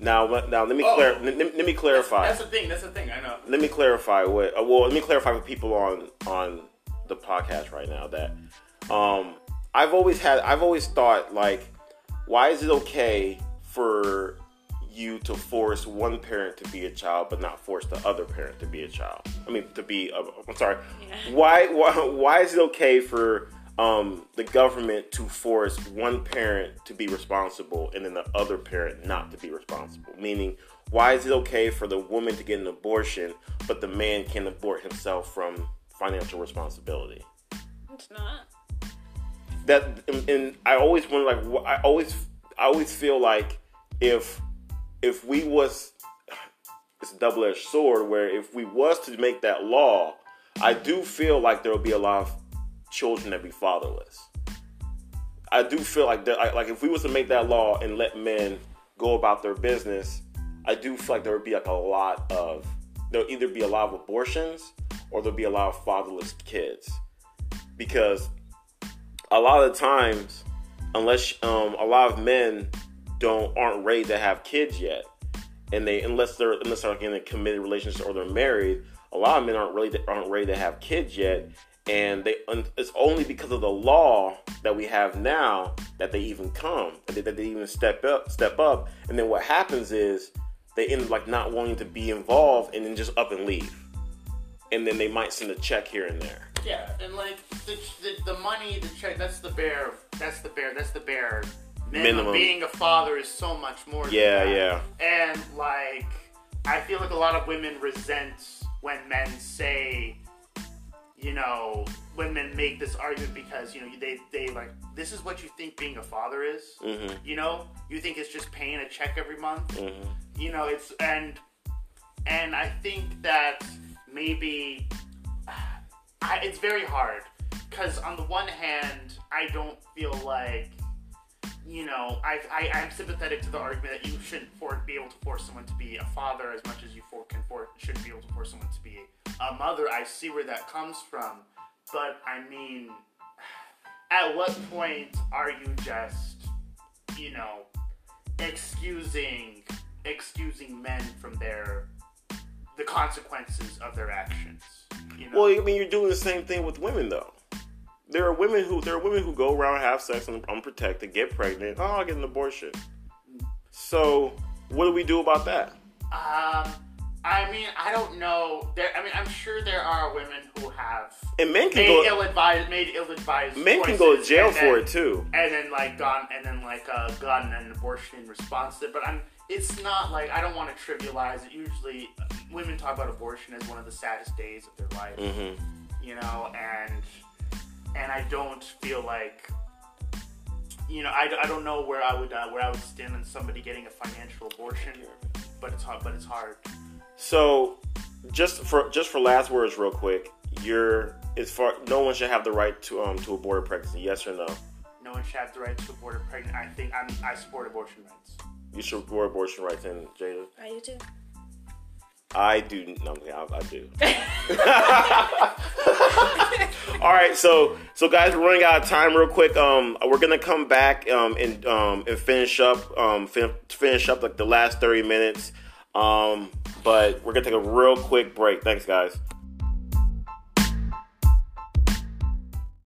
Now, let- now let me Oh. clar- let, let me clarify. that's the thing. That's the thing. I know. let me clarify what. Uh, well, let me clarify with people on on the podcast right now that um I've always had. I've always thought like, why is it okay for you to force one parent to be a child, but not force the other parent to be a child? I mean, to be. Uh, I'm sorry. Yeah. Why, why? Why is it okay for um, the government to force one parent to be responsible and then the other parent not to be responsible? Meaning, why is it okay for the woman to get an abortion, but the man can abort himself from financial responsibility? It's not. That and, and I always wonder, like, I always, I always feel like if if we was it's a double edged sword where if we was to make that law, I do feel like there will be a lot of children that be fatherless. I do feel like that, like if we was to make that law and let men go about their business, I do feel like there would be like a lot of there'll either be a lot of abortions or there'll be a lot of fatherless kids because a lot of times, unless um, a lot of men don't aren't ready to have kids yet, and they unless they're unless they're like in a committed relationship or they're married, a lot of men aren't really aren't ready to have kids yet, and they it's only because of the law that we have now that they even come that they, even step up step up, and then what happens is they end up like not wanting to be involved and then just up and leave, and then they might send a check here and there. Yeah, and like the, the, the money, the check, that's the bear, that's the bear, that's the bare minimum. Being a father is so much more. than Yeah, that. yeah. And like, I feel like a lot of women resent when men say, you know, when men make this argument because you know they they like this is what you think being a father is. Mhm. You know, you think it's just paying a check every month Mhm. you know it's and and i think that maybe I, it's very hard because on the one hand i don't feel like you know I, I i'm sympathetic to the argument that you shouldn't for, be able to force someone to be a father as much as you for, can for, shouldn't be able to force someone to be a mother i see where that comes from but i mean at what point are you just you know excusing excusing men from their the consequences of their actions. You know? Well, I mean, you're doing the same thing with women, though. There are women who there are women who go around have sex un- unprotected, get pregnant. Oh, I'll get an abortion. So, what do we do about that? um, I mean, I don't know. There, I mean, I'm sure there are women who have And men can made go. ill-advised, made ill-advised. Men can go to jail for then- it too. and then like gone, and then like uh, gotten an abortion in response to it. But I'm, it's not like I don't want to trivialize it. Usually, women talk about abortion as one of the saddest days of their life. hmm you know, and and I don't feel like, you know, I, I don't know where I would uh, where I would stand on somebody getting a financial abortion, but it's hard. But it's hard. So, just for just for last words, real quick, you're as far no one should have the right to um to abort a pregnancy. Yes or no? No one should have the right to abort a pregnant. I think I'm, I support abortion rights. You should abort abortion rights, and Jayda. I do too. I do. No, I, I do. All right, so so guys, we're running out of time real quick. Um, we're gonna come back um and um and finish up um fin- finish up like the last thirty minutes. Um, but we're gonna take a real quick break. Thanks, guys.